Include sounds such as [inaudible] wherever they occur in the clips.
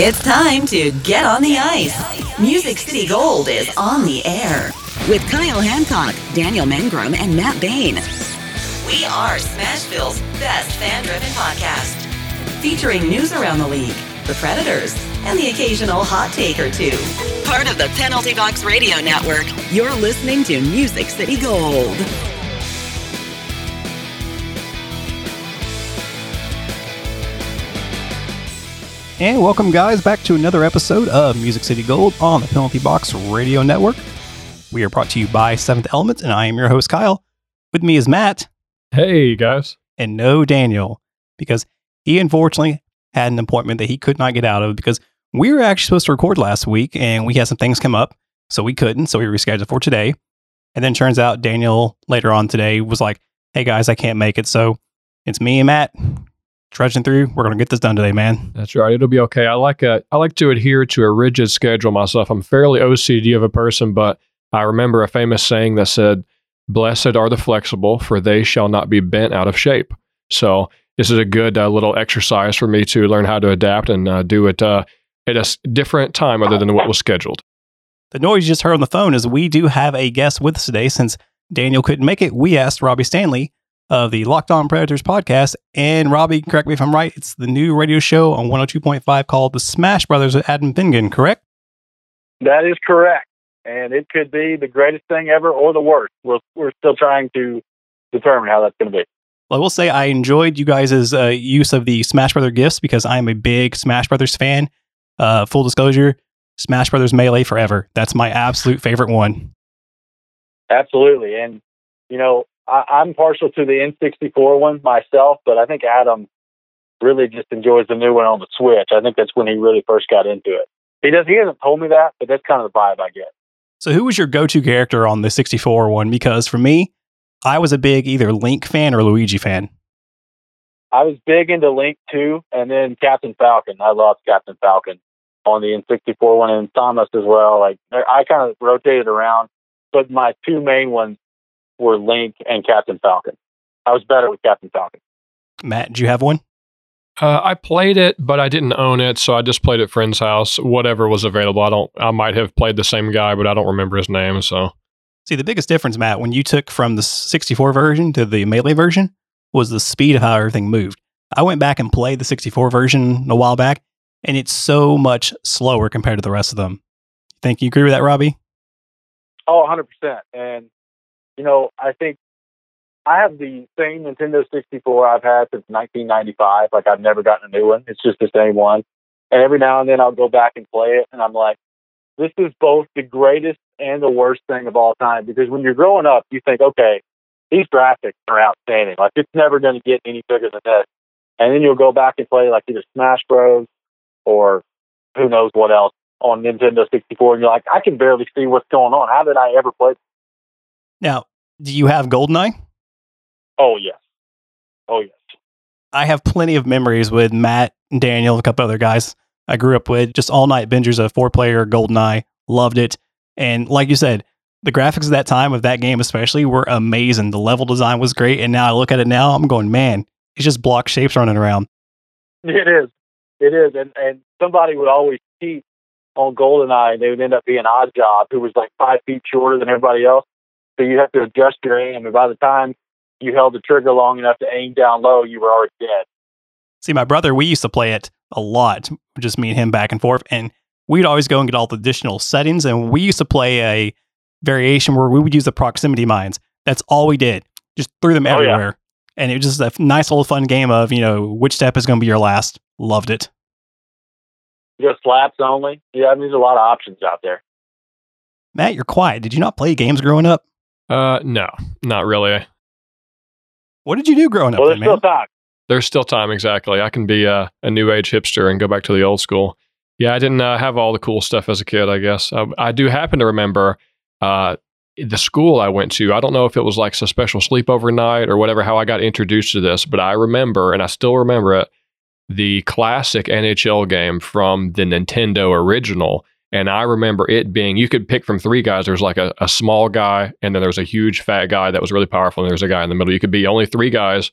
It's time to get on the ice. Music City Gold is on the air with Kyle Hancock, Daniel Mengrum, and Matt Bain. We are Smashville's best fan driven podcast, featuring news around the league, the Predators, and the occasional hot take or two. Part of the Penalty Box Radio Network, you're listening to Music City Gold. And welcome, guys, back to another episode of Music City Gold on the Penalty Box Radio Network. We are brought to you by Seventh Element, and I am your host, Kyle. With me is Matt. Hey, guys. And no Daniel, because he unfortunately had an appointment that he could not get out of because we were actually supposed to record last week and we had some things come up, so we couldn't. So we rescheduled for today. And then turns out Daniel later on today was like, hey, guys, I can't make it. So it's me and Matt trudging through. We're gonna get this done today, man. That's right. It'll be okay. I like a, I like to adhere to a rigid schedule myself. I'm fairly OCD of a person, but I remember a famous saying that said, "Blessed are the flexible, for they shall not be bent out of shape." So this is a good uh, little exercise for me to learn how to adapt and uh, do it uh, at a different time other than what was scheduled. The noise you just heard on the phone is we do have a guest with us today. Since Daniel couldn't make it, we asked Robbie Stanley of the Locked On Predators podcast. And Robbie, correct me if I'm right, it's the new radio show on 102.5 called The Smash Brothers with Adam Vingan, correct? That is correct. And it could be the greatest thing ever or the worst. We're, we're still trying to determine how that's going to be. Well, I will say I enjoyed you guys' uh, use of the Smash Brother gifts because I'm a big Smash Brothers fan. Uh, full disclosure, Smash Brothers Melee forever. That's my absolute favorite one. Absolutely. And, you know, I, I'm partial to the N64 one myself, but I think Adam really just enjoys the new one on the Switch. I think that's when he really first got into it. He does. He hasn't told me that, but that's kind of the vibe I get. So, who was your go to character on the 64 one? Because for me, I was a big either Link fan or Luigi fan. I was big into Link too, and then Captain Falcon. I loved Captain Falcon on the N64 one, and Thomas as well. Like I kind of rotated around, but my two main ones were Link and Captain Falcon. I was better with Captain Falcon. Matt, do you have one? Uh, I played it, but I didn't own it, so I just played at friend's house. Whatever was available. I don't. I might have played the same guy, but I don't remember his name. So See, the biggest difference, Matt, when you took from the 64 version to the Melee version was the speed of how everything moved. I went back and played the 64 version a while back, and it's so much slower compared to the rest of them. Think you agree with that, Robbie? Oh, 100%. And, you know, I think I have the same Nintendo 64 I've had since 1995. Like, I've never gotten a new one. It's just the same one. And every now and then I'll go back and play it, and I'm like, this is both the greatest and the worst thing of all time. Because when you're growing up, you think, okay, these graphics are outstanding. Like, it's never going to get any bigger than this. And then you'll go back and play, like, either Smash Bros. or who knows what else on Nintendo 64, and you're like, I can barely see what's going on. How did I ever play? Now, do you have GoldenEye? Oh yes, oh yes. I have plenty of memories with Matt and Daniel, a couple other guys I grew up with, just all night bingers of four player GoldenEye. Loved it. And like you said, the graphics of that time of that game, especially, were amazing. The level design was great. And now I look at it now, I'm going, man, it's just block shapes running around. It is, it is, and and somebody would always cheat on GoldenEye, and they would end up being Oddjob, who was like five feet shorter than everybody else. So you have to adjust your aim, and by the time you held the trigger long enough to aim down low, you were already dead. See, my brother, we used to play it a lot, just me and him back and forth. And we'd always go and get all the additional settings. And we used to play a variation where we would use the proximity mines. That's all we did. Just threw them Oh, yeah. everywhere. And it was just a nice little fun game of, you know, which step is going to be your last. Loved it. Just slaps only. Yeah, I mean, there's a lot of options out there. Matt, you're quiet. Did you not play games growing up? Uh, no, not really. What did you do growing up, Well, then, there's still man? time. There's still time. Exactly. I can be uh, a new age hipster and go back to the old school. Yeah, I didn't uh, have all the cool stuff as a kid. I guess uh, I do happen to remember uh, the school I went to. I don't know if it was like a special sleepover night or whatever. How I got introduced to this, but I remember, and I still remember it, the classic NHL game from the Nintendo original. And I remember it being you could pick from three guys. There was like a, a small guy, and then there was a huge fat guy that was really powerful, and there was a guy in the middle. You could be only three guys,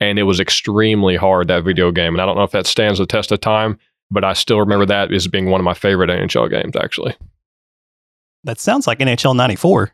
and it was extremely hard that video game. And I don't know if that stands the test of time, but I still remember that as being one of my favorite NHL games. Actually, That sounds like NHL 94.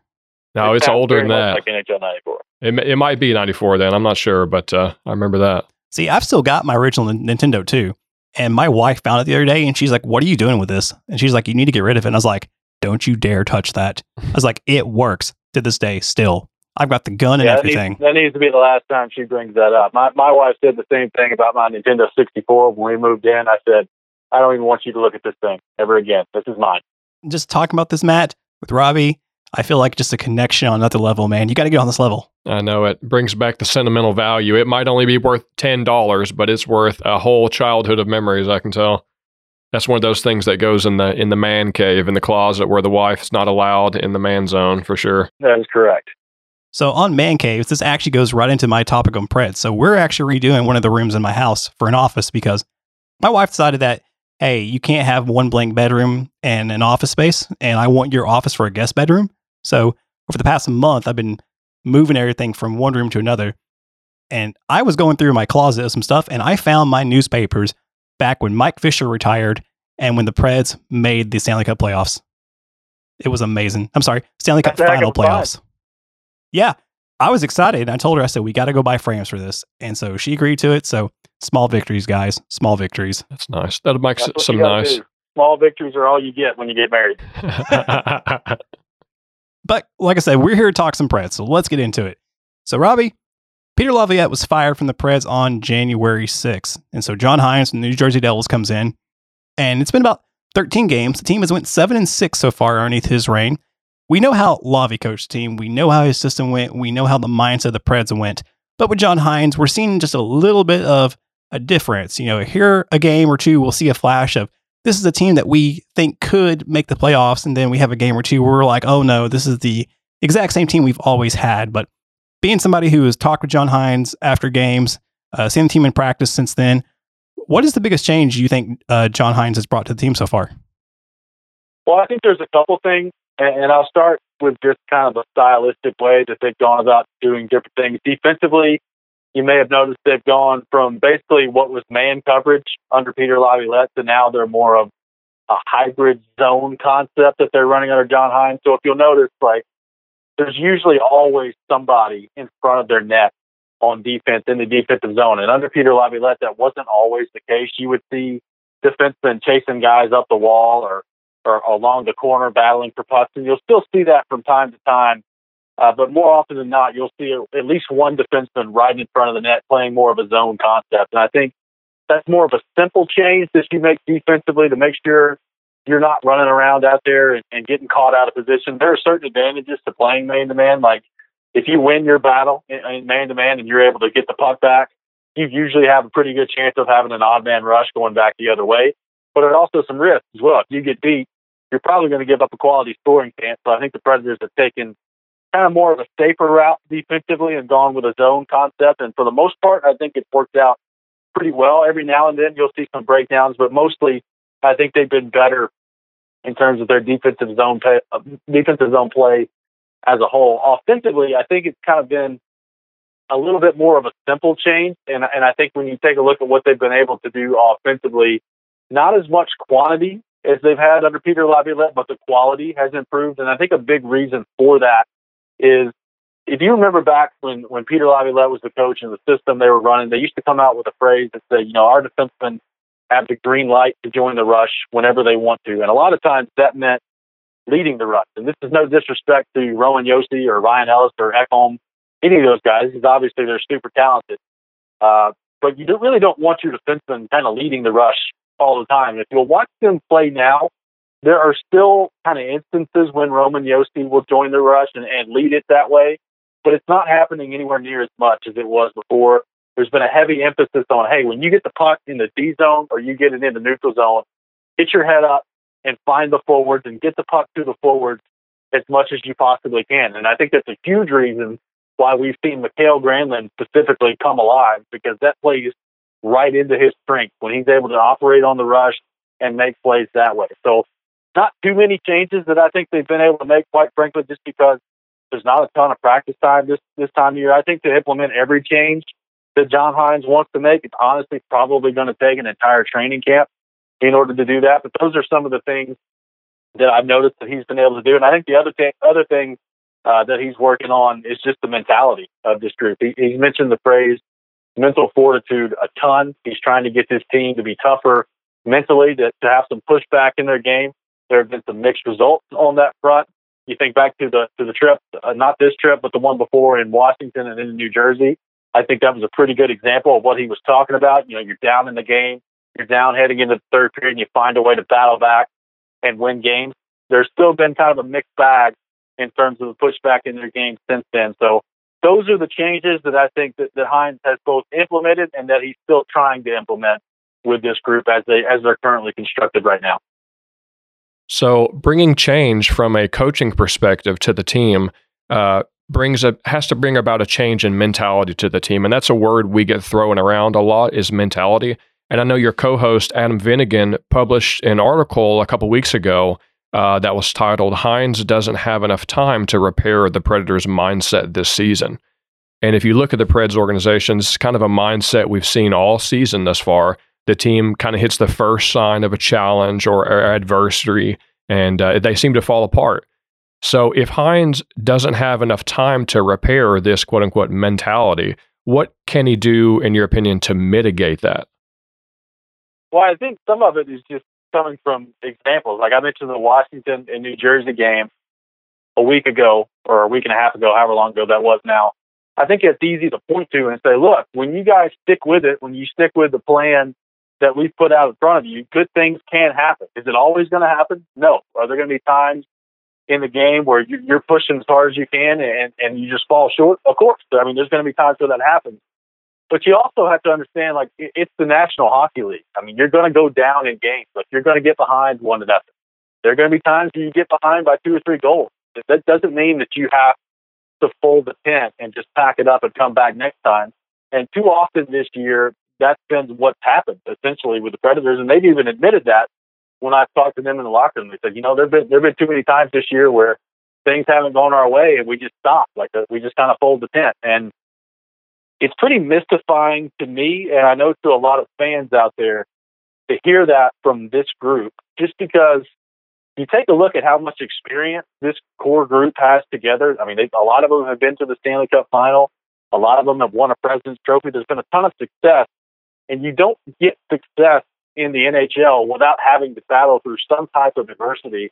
no, It it's older than that. Like NHL '94. It, it might be 94 then. I'm not sure, but uh, I remember that. See, I've still got my original Nintendo too. And my wife found it the other day and she's like, What are you doing with this? And she's like, You need to get rid of it. And I was like, Don't you dare touch that. I was like, It works to this day still. I've got the gun and Yeah, that needs, everything. that needs to be the last time she brings that up. My my wife said the same thing about my Nintendo 64 when we moved in. I said, I don't even want you to look at this thing ever again. This is mine. Just talking about this, Matt, with Robbie, I feel like just a connection on another level, man. You got to get on this level. I know it brings back the sentimental value. It might only be worth ten dollars, but it's worth a whole childhood of memories. I can tell. That's one of those things that goes in the in the man cave in the closet where the wife's not allowed in the man zone for sure. That is correct. So on Man Caves, this actually goes right into my topic on Pred. So we're actually redoing one of the rooms in my house for an office because my wife decided that, hey, you can't have one blank bedroom and an office space, and I want your office for a guest bedroom. So over the past month, I've been moving everything from one room to another. And I was going through my closet of some stuff, and I found my newspapers back when Mike Fisher retired and when the Preds made the Stanley Cup playoffs. It was amazing. I'm sorry, Stanley Cup That's final of a find. playoffs. Yeah, I was excited. And I told her, I said, we got to go buy frames for this. And so she agreed to it. So small victories, guys. Small victories. That's nice. That makes That's it some nice. do. Small victories are all you get when you get married. [laughs] [laughs] [laughs] But like I said, we're here to talk some Preds. So let's get into it. So, Robbie, Peter Laviolette was fired from the Preds on January 6th. And so John Hynes from the New Jersey Devils comes in. And it's been about 13 games. The team has went 7 and 6 so far underneath his reign. We know how Lavi coached the team. We know how his system went. We know how the mindset of the Preds went. But with John Hynes, we're seeing just a little bit of a difference. You know, here a game or two, we'll see a flash of this is a team that we think could make the playoffs. And then we have a game or two where we're like, oh no, this is the exact same team we've always had. But being somebody who has talked with John Hynes after games, uh, seen the team in practice since then, what is the biggest change you think uh, John Hynes has brought to the team so far? Well, I think there's a couple things, and, and I'll start with just kind of a stylistic way that they've gone about doing different things. Defensively, you may have noticed they've gone from basically what was man coverage under Peter Laviolette to now they're more of a hybrid zone concept that they're running under John Hynes. So if you'll notice, like there's usually always somebody in front of their net on defense in the defensive zone. And under Peter Laviolette, that wasn't always the case. You would see defensemen chasing guys up the wall or or along the corner battling for pucks, and you'll still see that from time to time. Uh, but more often than not, you'll see at least one defenseman right in front of the net playing more of a zone concept. And I think that's more of a simple change that you make defensively to make sure you're not running around out there and, and getting caught out of position. There are certain advantages to playing man to man. Like if you win your battle in man to man and you're able to get the puck back, you usually have a pretty good chance of having an odd man rush going back the other way. But it also some risk as well. If you get beat, you're probably going to give up a quality scoring chance. So I think the Predators have taken kind of more of a safer route defensively and gone with a zone concept. And for the most part, I think it's worked out pretty well. Every now and then you'll see some breakdowns, but mostly I think they've been better in terms of their defensive zone play, uh, defensive zone play as a whole. Offensively, I think it's kind of been a little bit more of a simple change, and and I think when you take a look at what they've been able to do offensively, not as much quantity as they've had under Peter Laviolette, but the quality has improved, and I think a big reason for that is if you remember back when when Peter Laviolette was the coach and the system they were running, they used to come out with a phrase that said, you know, our defensemen have the green light to join the rush whenever they want to. And a lot of times that meant leading the rush. And this is no disrespect to Roman Josi or Ryan Ellis or Ekholm, any of those guys, because obviously they're super talented. Uh, but you really don't want your defensemen kind of leading the rush all the time. If you'll watch them play now, there are still kind of instances when Roman Josi will join the rush and, and lead it that way, but it's not happening anywhere near as much as it was before there's been a heavy emphasis on, hey, when you get the puck in the D zone or you get it in the neutral zone, get your head up and find the forwards and get the puck to the forwards as much as you possibly can. And I think that's a huge reason why we've seen Mikael Granlund specifically come alive because that plays right into his strength when he's able to operate on the rush and make plays that way. So not too many changes that I think they've been able to make, quite frankly, just because there's not a ton of practice time this, this time of year. I think to implement every change that John Hynes wants to make, it's honestly probably going to take an entire training camp. in order to do that. But those are some of the things that I've noticed that he's been able to do. And I think the other thing, other thing uh, that he's working on is just the mentality of this group. He, he's mentioned the phrase mental fortitude a ton. He's trying to get this team to be tougher mentally, to, to have some pushback in their game. There have been some mixed results on that front. You think back to the to the trip, uh, not this trip, but the one before in Washington and in New Jersey. I think that was a pretty good example of what he was talking about. You know, you're down in the game, you're down heading into the third period, and you find a way to battle back and win games. There's still been kind of a mixed bag in terms of the pushback in their game since then. So those are the changes that I think that, that Hynes has both implemented and that he's still trying to implement with this group as they as they're currently constructed right now. So bringing change from a coaching perspective to the team uh, brings a has to bring about a change in mentality to the team, and that's a word we get thrown around a lot is mentality. And I know your co-host Adam Vingan published an article a couple weeks ago uh, that was titled "Hynes doesn't have enough time to repair the Predators' mindset this season." And if you look at the Preds organization, it's kind of a mindset we've seen all season thus far the team kind of hits the first sign of a challenge or, or adversity, and uh, they seem to fall apart. So if Hynes doesn't have enough time to repair this quote unquote mentality, what can he do, in your opinion, to mitigate that? Well, I think some of it is just coming from examples. Like I mentioned the Washington and New Jersey game a week ago or a week and a half ago, however long ago that was now. I think it's easy to point to and say, look, when you guys stick with it, when you stick with the plan that we've put out in front of you, good things can happen. Is it always going to happen? No. Are there going to be times in the game where you're pushing as hard as you can and, and you just fall short? Of course. I mean, there's going to be times where that happens. But you also have to understand, like, it's the National Hockey League. I mean, you're going to go down in games. Like, you're going to get behind one to nothing. There are going to be times where you get behind by two or three goals. That doesn't mean that you have to fold the tent and just pack it up and come back next time. And too often this year, that's been what's happened essentially with the Predators, and they've even admitted that when I've talked to them in the locker room. They said, you know, there've been there've been too many times this year where things haven't gone our way, and we just stop, like uh, we just kind of fold the tent, and it's pretty mystifying to me, and I know to a lot of fans out there to hear that from this group, just because you take a look at how much experience this core group has together. I mean, they, a lot of them have been to the Stanley Cup final. A lot of them have won a President's Trophy. There's been a ton of success and you don't get success in the NHL without having to battle through some type of adversity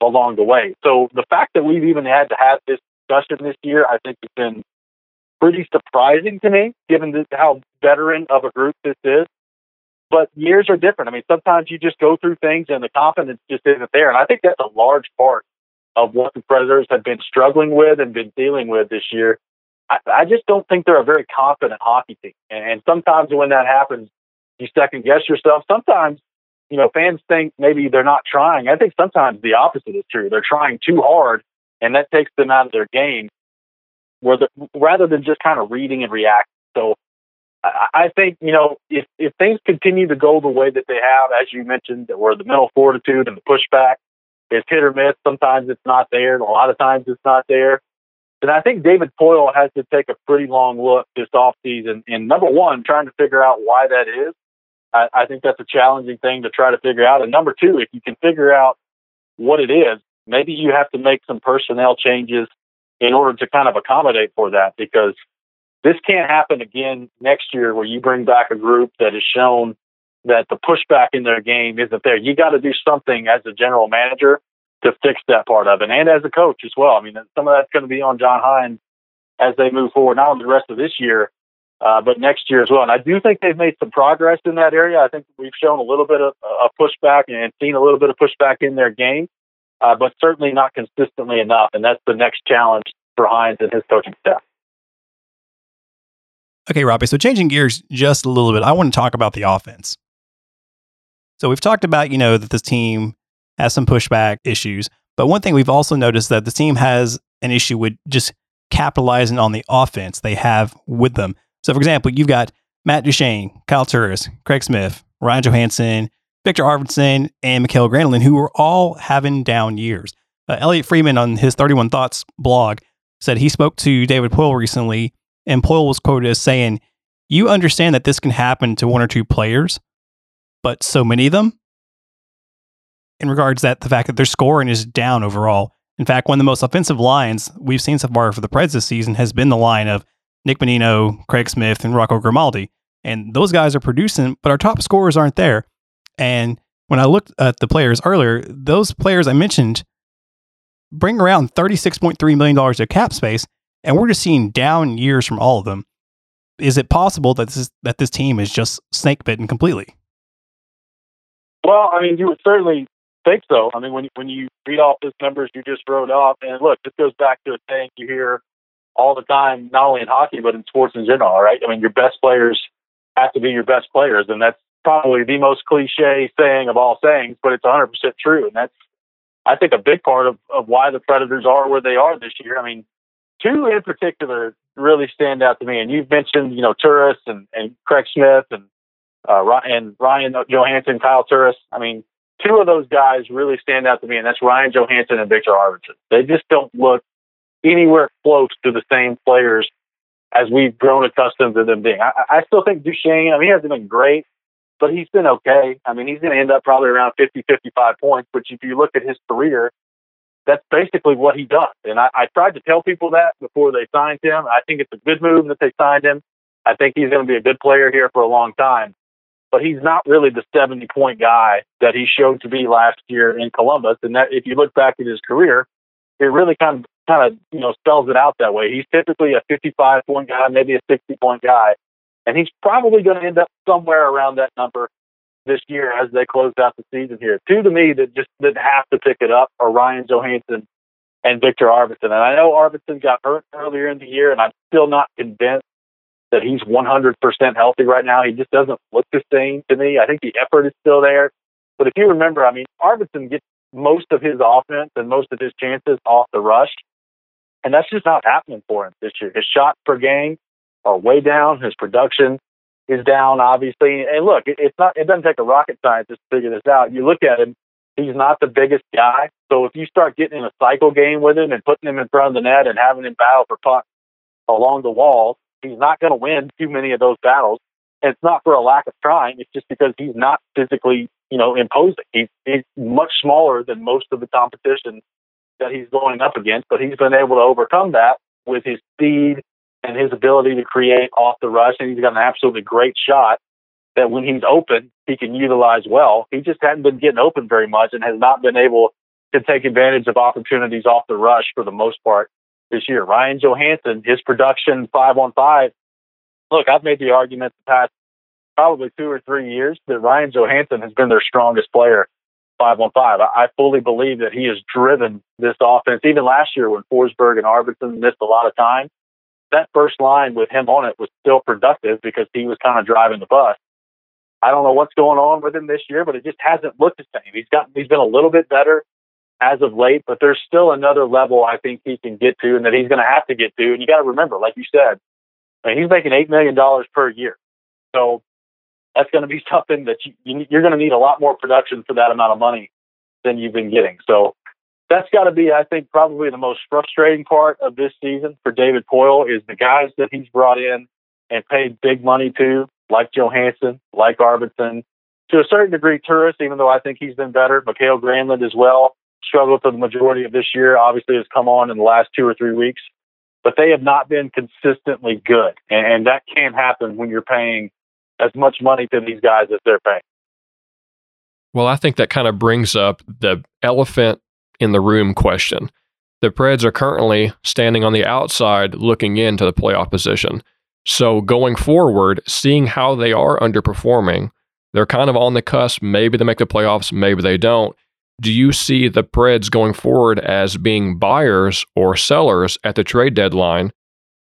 along the way. So the fact that we've even had to have this discussion this year, I think has been pretty surprising to me, given this, how veteran of a group this is. But years are different. I mean, sometimes you just go through things and the confidence just isn't there. And I think that's a large part of what the Predators have been struggling with and been dealing with this year I, I just don't think they're a very confident hockey team. And, sometimes when that happens, you second guess yourself. Sometimes, you know, fans think maybe they're not trying. I think sometimes the opposite is true. They're trying too hard, and that takes them out of their game, where the, rather than just kind of reading and reacting. So I, I think you know if if things continue to go the way that they have, as you mentioned, where the mental fortitude and the pushback is hit or miss. Sometimes it's not there, a lot of times it's not there. And I think David Poile has to take a pretty long look this offseason. And number one, trying to figure out why that is. I, I think that's a challenging thing to try to figure out. And number two, if you can figure out what it is, maybe you have to make some personnel changes in order to kind of accommodate for that because this can't happen again next year where you bring back a group that has shown that the pushback in their game isn't there. You got to do something as a general manager to fix that part of it, and as a coach as well. I mean, some of that's going to be on John Hynes as they move forward, not only the rest of this year, uh, but next year as well. And I do think they've made some progress in that area. I think we've shown a little bit of a pushback and seen a little bit of pushback in their game, uh, but certainly not consistently enough. And that's the next challenge for Hines and his coaching staff. Okay, Robbie. So changing gears just a little bit, I want to talk about the offense. So we've talked about, you know, that this team has some pushback issues. But one thing we've also noticed that the team has an issue with just capitalizing on the offense they have with them. So, for example, you've got Matt Duchene, Kyle Turris, Craig Smith, Ryan Johansen, Viktor Arvidsson, and Mikael Granlund, who are all having down years. Uh, Elliotte Friedman on his 31 Thoughts blog said he spoke to David Poile recently, and Poile was quoted as saying, You understand that this can happen to one or two players, but so many of them in regards that the fact that their scoring is down overall. In fact, one of the most offensive lines we've seen so far for the Preds this season has been the line of Nick Bonino, Craig Smith, and Rocco Grimaldi. And those guys are producing, but our top scorers aren't there. And when I looked at the players earlier, those players I mentioned bring around $36.3 million of cap space, and we're just seeing down years from all of them. Is it possible that this is, that this team is just snake bitten completely? Well, I mean, you would certainly think so. I mean, when when you read off those numbers you just wrote off, and look, this goes back to a saying you hear all the time, not only in hockey but in sports in general. Right? I mean, your best players have to be your best players, and that's probably the most cliche saying of all sayings, but it's 100% true, and that's I think a big part of, of why the Predators are where they are this year. I mean, two in particular really stand out to me, and you've mentioned you know Turris and, and Craig Smith and uh, and Ryan Johansen, Kyle Turris. I mean, two of those guys really stand out to me, and that's Ryan Johansen and Viktor Arvidsson. They just don't look anywhere close to the same players as we've grown accustomed to them being. I, I still think Duchene, I mean, he hasn't been great, but he's been okay. I mean, he's going to end up probably around 50, 55 points, which if you look at his career, that's basically what he does. And I, I tried to tell people that before they signed him. I think it's a good move that they signed him. I think he's going to be a good player here for a long time but he's not really the 70 point guy that he showed to be last year in Columbus. And that if you look back at his career, it really kind of kind of you know spells it out that way. He's typically a 55 point guy, maybe a 60 point guy, and he's probably going to end up somewhere around that number this year as they close out the season here. Two to me that just didn't have to pick it up are Ryan Johansen and Viktor Arvidsson. And I know Arvidsson got hurt earlier in the year, and I'm still not convinced that he's 100% healthy right now. He just doesn't look the same to me. I think the effort is still there. But if you remember, I mean, Arvidsson gets most of his offense and most of his chances off the rush. And that's just not happening for him this year. His shots per game are way down. His production is down, obviously. And look, it's not, it doesn't take a rocket scientist to figure this out. You look at him, he's not the biggest guy. So if you start getting in a cycle game with him and putting him in front of the net and having him battle for pucks along the wall, he's not going to win too many of those battles. And it's not for a lack of trying. It's just because he's not physically, you know, imposing. He's, he's much smaller than mm-hmm. most of the competition that he's going up against, but he's been able to overcome that with his speed and his ability to create off the rush. And he's got an absolutely great shot that when he's open, he can utilize well. He just hadn't been getting open very much and has not been able to take advantage of opportunities off the rush for the most part this year. Ryan Johansen, his production five on five. Look, I've made the argument the past probably two or three years that Ryan Johansen has been their strongest player five on five. I, I fully believe that he has driven this offense. Even last year when Forsberg and Arvidsson missed a lot of time, that first line with him on it was still productive because he was kind of driving the bus. I don't know what's going on with him this year, but it just hasn't looked the same. He's got he's been a little bit better as of late, but there's still another level I think he can get to and that he's going to have to get to. And you got to remember, like you said, I mean, he's making $8 million per year. So that's going to be [laughs] something that you, you're going to need a lot more production for that amount of money than you've been getting. So that's got to be, I think, probably the most frustrating part of this season for David Poile is the guys that he's brought in and paid big money to, like Johansen, like Arvidsson, to a certain degree, Turris, even though I think he's been better, Mikael Granlund as well struggled for the majority of this year. Obviously, has come on in the last two or three weeks, but they have not been consistently good, and, and that can't happen when you're paying as much money to these guys as they're paying. Well, I think that kind of brings up the elephant in the room question. The Preds are currently standing on the outside looking into the playoff position. So going forward, seeing how they are underperforming, they're kind of on the cusp. Maybe they make the playoffs, maybe they don't do you see the Preds going forward as being buyers or sellers at the trade deadline?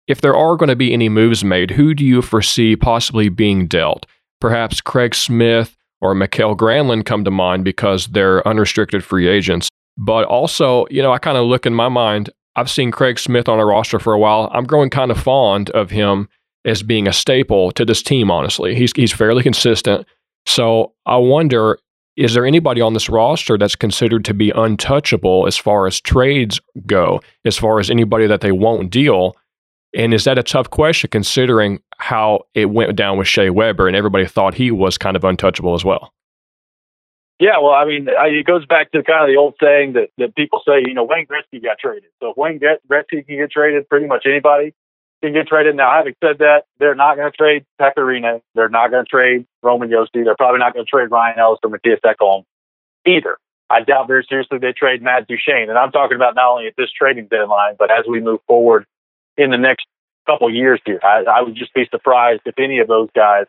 If there are going to be any moves made, who do you foresee possibly being dealt? Perhaps Craig Smith or Mikael Granlund come to mind because they're unrestricted free agents. But also, you know, I kind of look in my mind, I've seen Craig Smith on a roster for a while. I'm growing kind of fond of him as being a staple to this team, honestly. He's, he's fairly consistent. So I wonder is there anybody on this roster that's considered to be untouchable as far as trades go, as far as anybody that they won't deal? And is that a tough question considering how it went down with Shea Weber and everybody thought he was kind of untouchable as well? Yeah, well, I mean, it goes back to kind of the old saying that, that people say, you know, Wayne Gretzky got traded. So if Wayne Gretzky can get traded, pretty much anybody can get traded. Now, having said that, they're not going to trade Pekka Rinne. They're not going to trade Roman Josi. They're probably not going to trade Ryan Ellis or Mattias Ekholm either. I doubt very seriously they trade Matt Duchene. And I'm talking about not only at this trading deadline, but as we move forward in the next couple years here. I, I would just be surprised if any of those guys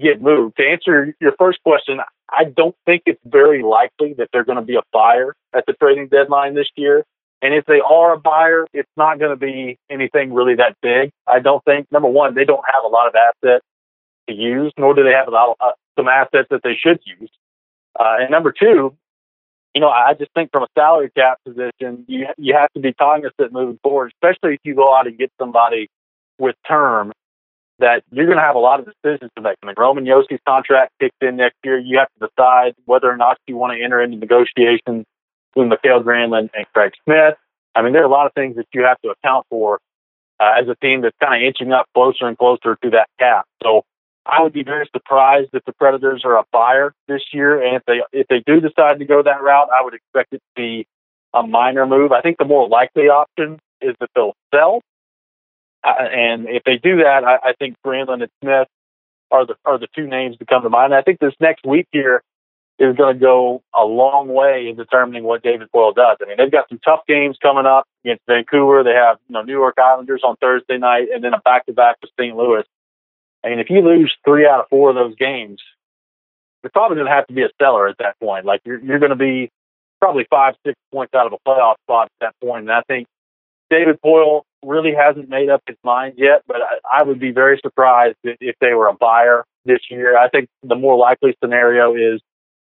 get moved. To answer your first question, I don't think it's very likely that they're going to be a buyer at the trading deadline this year. And if they are a buyer, it's not going to be anything really that big. I don't think. Number one, they don't have a lot of assets to use, nor do they have a lot of, uh, some assets that they should use. Uh, and number two, you know, I just think from a salary cap position, you you have to be cognizant moving forward, especially if you go out and get somebody with term that you're going to have a lot of decisions to make. I mean, Roman Josi's contract kicks in next year. You have to decide whether or not you want to enter into negotiations with Mikael Granlund and Craig Smith. I mean, there are a lot of things that you have to account for uh, as a team that's kind of inching up closer and closer to that cap. So I would be very surprised if the Predators are a buyer this year, and if they if they do decide to go that route, I would expect it to be a minor move. I think the more likely option is that they'll sell, uh, and if they do that, I, I think Granlund and Smith are the are the two names to come to mind. I think this next week here is going to go a long way in determining what David Poile does. I mean, they've got some tough games coming up against Vancouver. They have you know New York Islanders on Thursday night, and then a back to back with St. Louis. I mean, if you lose three out of four of those games, you're probably going to have to be a seller at that point. Like you're you're going to be probably five, six points out of a playoff spot at that point. And I think David Poile really hasn't made up his mind yet, but I, I would be very surprised if they were a buyer this year. I think the more likely scenario is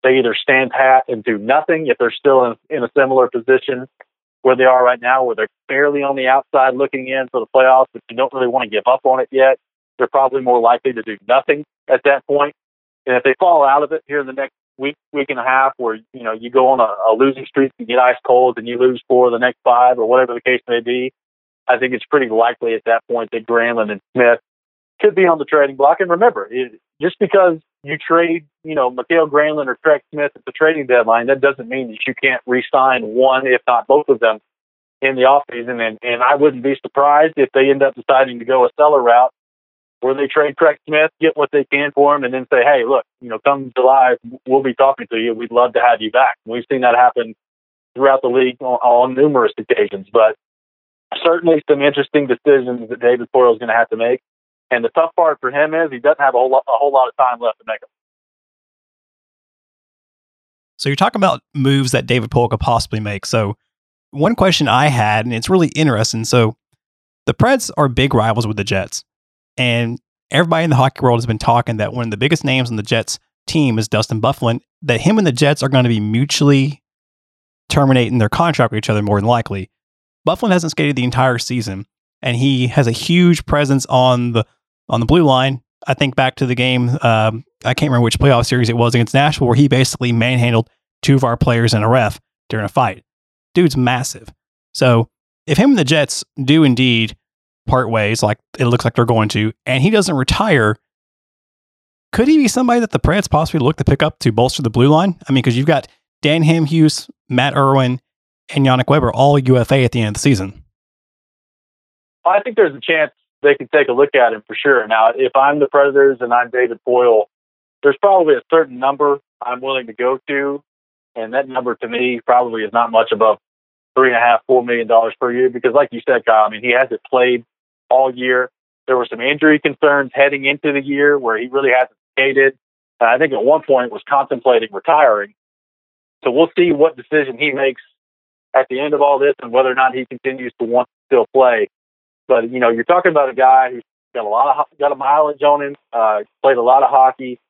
they either stand pat and do nothing if they're still in, in a similar position where they are right now, where they're barely on the outside looking in for the playoffs, but you don't really want to give up on it yet they're probably more likely to do nothing at that point. And if they fall out of it here in the next week, week and a half, where you know you go on a, a losing streak and get ice cold, and you lose four of the next five, or whatever the case may be, I think it's pretty likely at that point that Granlund and Smith could be on the trading block. And remember, it, just because you trade, you know, Mikael Granlund or Craig Smith at the trading deadline, that doesn't mean that you can't re-sign one, if not both of them, in the offseason. And, and I wouldn't be surprised if they end up deciding to go a seller route where they trade Craig Smith, get what they can for him, and then say, hey, look, you know, come July, we'll be talking to you. We'd love to have you back. We've seen that happen throughout the league on, on numerous occasions, but certainly some interesting decisions that David Poile is going to have to make. And the tough part for him is he doesn't have a whole lot, a whole lot of time left to make them. So you're talking about moves that David Poile could possibly make. So one question I had, and it's really interesting. So the Preds are big rivals with the Jets. And everybody in the hockey world has been talking that one of the biggest names on the Jets team is Dustin Byfuglien, that him and the Jets are going to be mutually terminating their contract with each other more than likely. Byfuglien hasn't skated the entire season, and he has a huge presence on the on the blue line. I think back to the game, um, I can't remember which playoff series it was against Nashville, where he basically manhandled two of our players and a ref during a fight. Dude's massive. So if him and the Jets do indeed part ways, like it looks like they're going to, and he doesn't retire, could he be somebody that the Preds possibly look to pick up to bolster the blue line? I mean, because you've got Dan Hamhuis, Matt Irwin, and Yannick Weber all UFA at the end of the season. I think there's a chance they can take a look at him for sure. Now, if I'm the Predators and I'm David Poile, there's probably a certain number I'm willing to go to, and that number to me probably is not much above three and a half, four million dollars per year. Because, like you said, Kyle, I mean, he hasn't played all year. There were some injury concerns heading into the year where he really hasn't skated. I think at one point was contemplating retiring. So we'll see what decision he makes at the end of all this and whether or not he continues to want to still play. But you know, you're talking about a guy who's got a lot of got a mileage on him, uh, played a lot of hockey,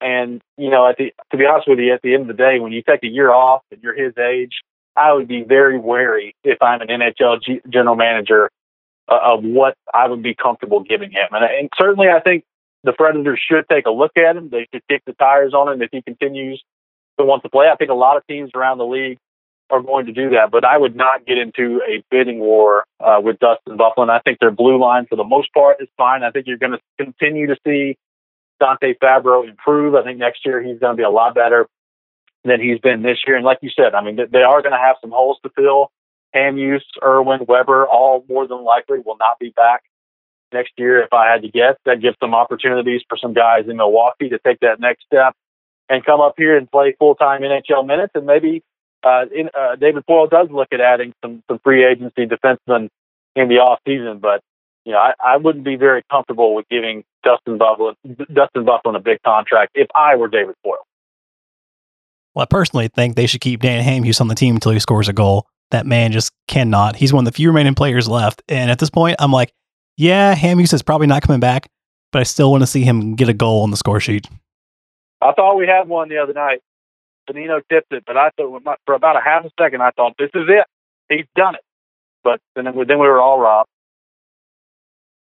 and you know, at the to be honest with you, at the end of the day, when you take a year off and you're his age, I would be very wary if I'm an NHL G- general manager uh, of what I would be comfortable giving him. And, and certainly, I think the Predators should take a look at him. They should kick the tires on him if he continues to want to play. I think a lot of teams around the league are going to do that, but I would not get into a bidding war uh, with Dustin Byfuglien. I think their blue line, for the most part, is fine. I think you're going to continue to see Dante Fabbro improve. I think next year he's going to be a lot better. than he's been this year. And like you said, I mean, they are going to have some holes to fill. Hamhuis, Irwin, Weber, all more than likely will not be back next year. If I had to guess, that gives some opportunities for some guys in Milwaukee to take that next step and come up here and play full time NHL minutes. And maybe uh, in, uh, David Poile does look at adding some some free agency defensemen in the off season, but you know, I, I wouldn't be very comfortable with giving Dustin Byfuglien Dustin Byfuglien a big contract if I were David Poile. Well, I personally think they should keep Dan Hamhuis on the team until he scores a goal. That man just cannot. He's one of the few remaining players left. And at this point, I'm like, yeah, Hamhuis is probably not coming back, but I still want to see him get a goal on the score sheet. I thought we had one the other night. Bonino tipped it, but I thought for about a half a second, I thought this is it. He's done it. But then, then we were all robbed.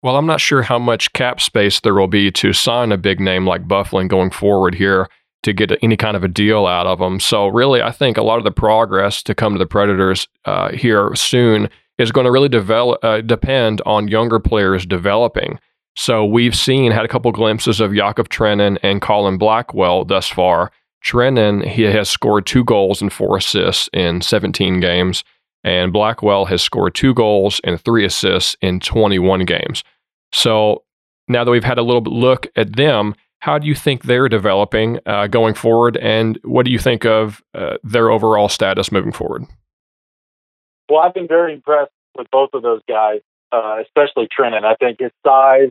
Well, I'm not sure how much cap space there will be to sign a big name like Byfuglien going forward here to get any kind of a deal out of them. So, really, I think a lot of the progress to come to the Predators uh, here soon is going to really develop uh, depend on younger players developing. So, we've seen had a couple glimpses of Yakov Trenin and Colin Blackwell thus far. Trenin he has scored two goals and four assists in 17 games, and Blackwell has scored two goals and three assists in 21 games. So now that we've had a little look at them, how do you think they're developing uh, going forward, and what do you think of uh, their overall status moving forward? Well, I've been very impressed with both of those guys, uh, especially Trenin. I think his size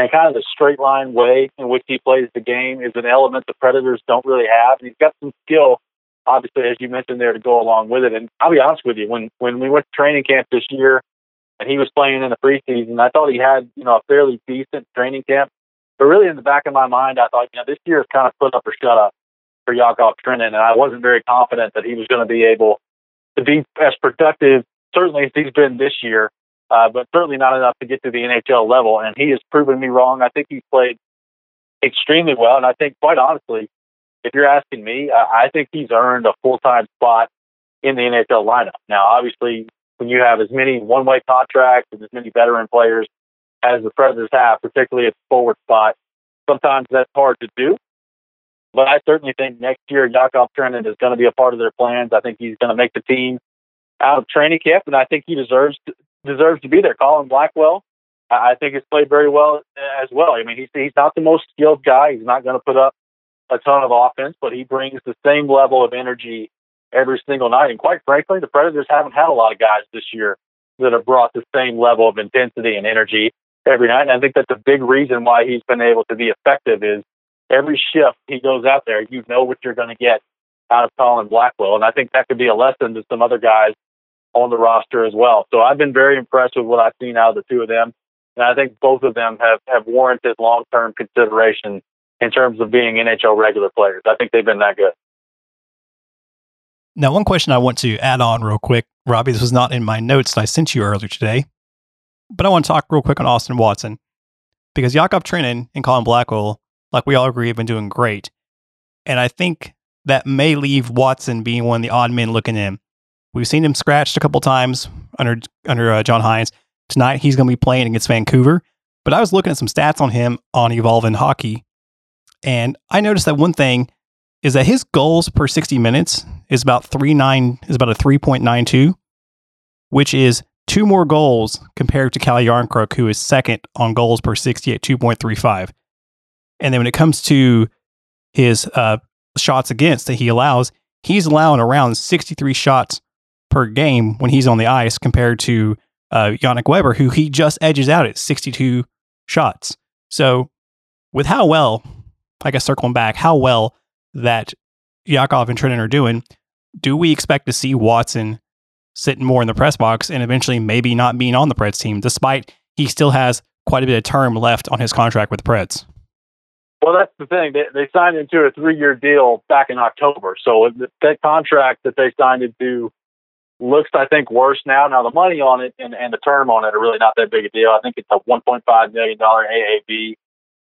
and kind of the straight line way in which he plays the game is an element the Predators don't really have. And he's got some skill, obviously, as you mentioned there, to go along with it. And I'll be honest with you, when when we went to training camp this year, and he was playing in the preseason, I thought he had you know a fairly decent training camp. But really, in the back of my mind, I thought, you know, this year is kind of put up or shut up for Yakov Trenin, and I wasn't very confident that he was going to be able to be as productive, certainly as he's been this year, uh, but certainly not enough to get to the NHL level. And he has proven me wrong. I think he's played extremely well, and I think, quite honestly, if you're asking me, I think he's earned a full time spot in the NHL lineup. Now, obviously, when you have as many one way contracts and as many veteran players as the Predators have, particularly at the forward spot. Sometimes that's hard to do. But I certainly think next year Yakov Trenin is going to be a part of their plans. I think he's going to make the team out of training camp, and I think he deserves deserves to be there. Colin Blackwell, I think has played very well uh, as well. I mean, he's he's not the most skilled guy. He's not going to put up a ton of offense, but he brings the same level of energy every single night. And quite frankly, the Predators haven't had a lot of guys this year that have brought the same level of intensity and energy every night. And I think that's a big reason why he's been able to be effective is every shift he goes out there, you know what you're going to get out of Colin Blackwell. And I think that could be a lesson to some other guys on the roster as well. So I've been very impressed with what I've seen out of the two of them. And I think both of them have, have warranted long term consideration in terms of being NHL regular players. I think they've been that good. Now, one question I want to add on real quick, Robbie, this was not in my notes that I sent you earlier today, but I want to talk real quick on Austin Watson because Jakob Trenin and Colin Blackwell, like we all agree, have been doing great. And I think that may leave Watson being one of the odd men looking in. We've seen him scratched a couple times under under uh, John Hynes. Tonight he's going to be playing against Vancouver. But I was looking at some stats on him on Evolving Hockey, and I noticed that one thing is that his goals per 60 minutes is about three nine is about a 3.92, which is two more goals compared to Calle Jarnkrok, who is second on goals per 60 at 2.35. And then when it comes to his uh, shots against that he allows, he's allowing around 63 shots per game when he's on the ice compared to uh, Yannick Weber, who he just edges out at 62 shots. So, with how well, I guess circling back, how well that Yakov and Trenin are doing, do we expect to see Watson sitting more in the press box and eventually maybe not being on the Preds team, despite he still has quite a bit of term left on his contract with the Preds. Well, that's the thing. They, they signed into a three-year deal back in October, so that contract that they signed into looks, I think, worse now. Now the money on it and, and the term on it are really not that big a deal. I think it's a 1.5 million dollar AAV,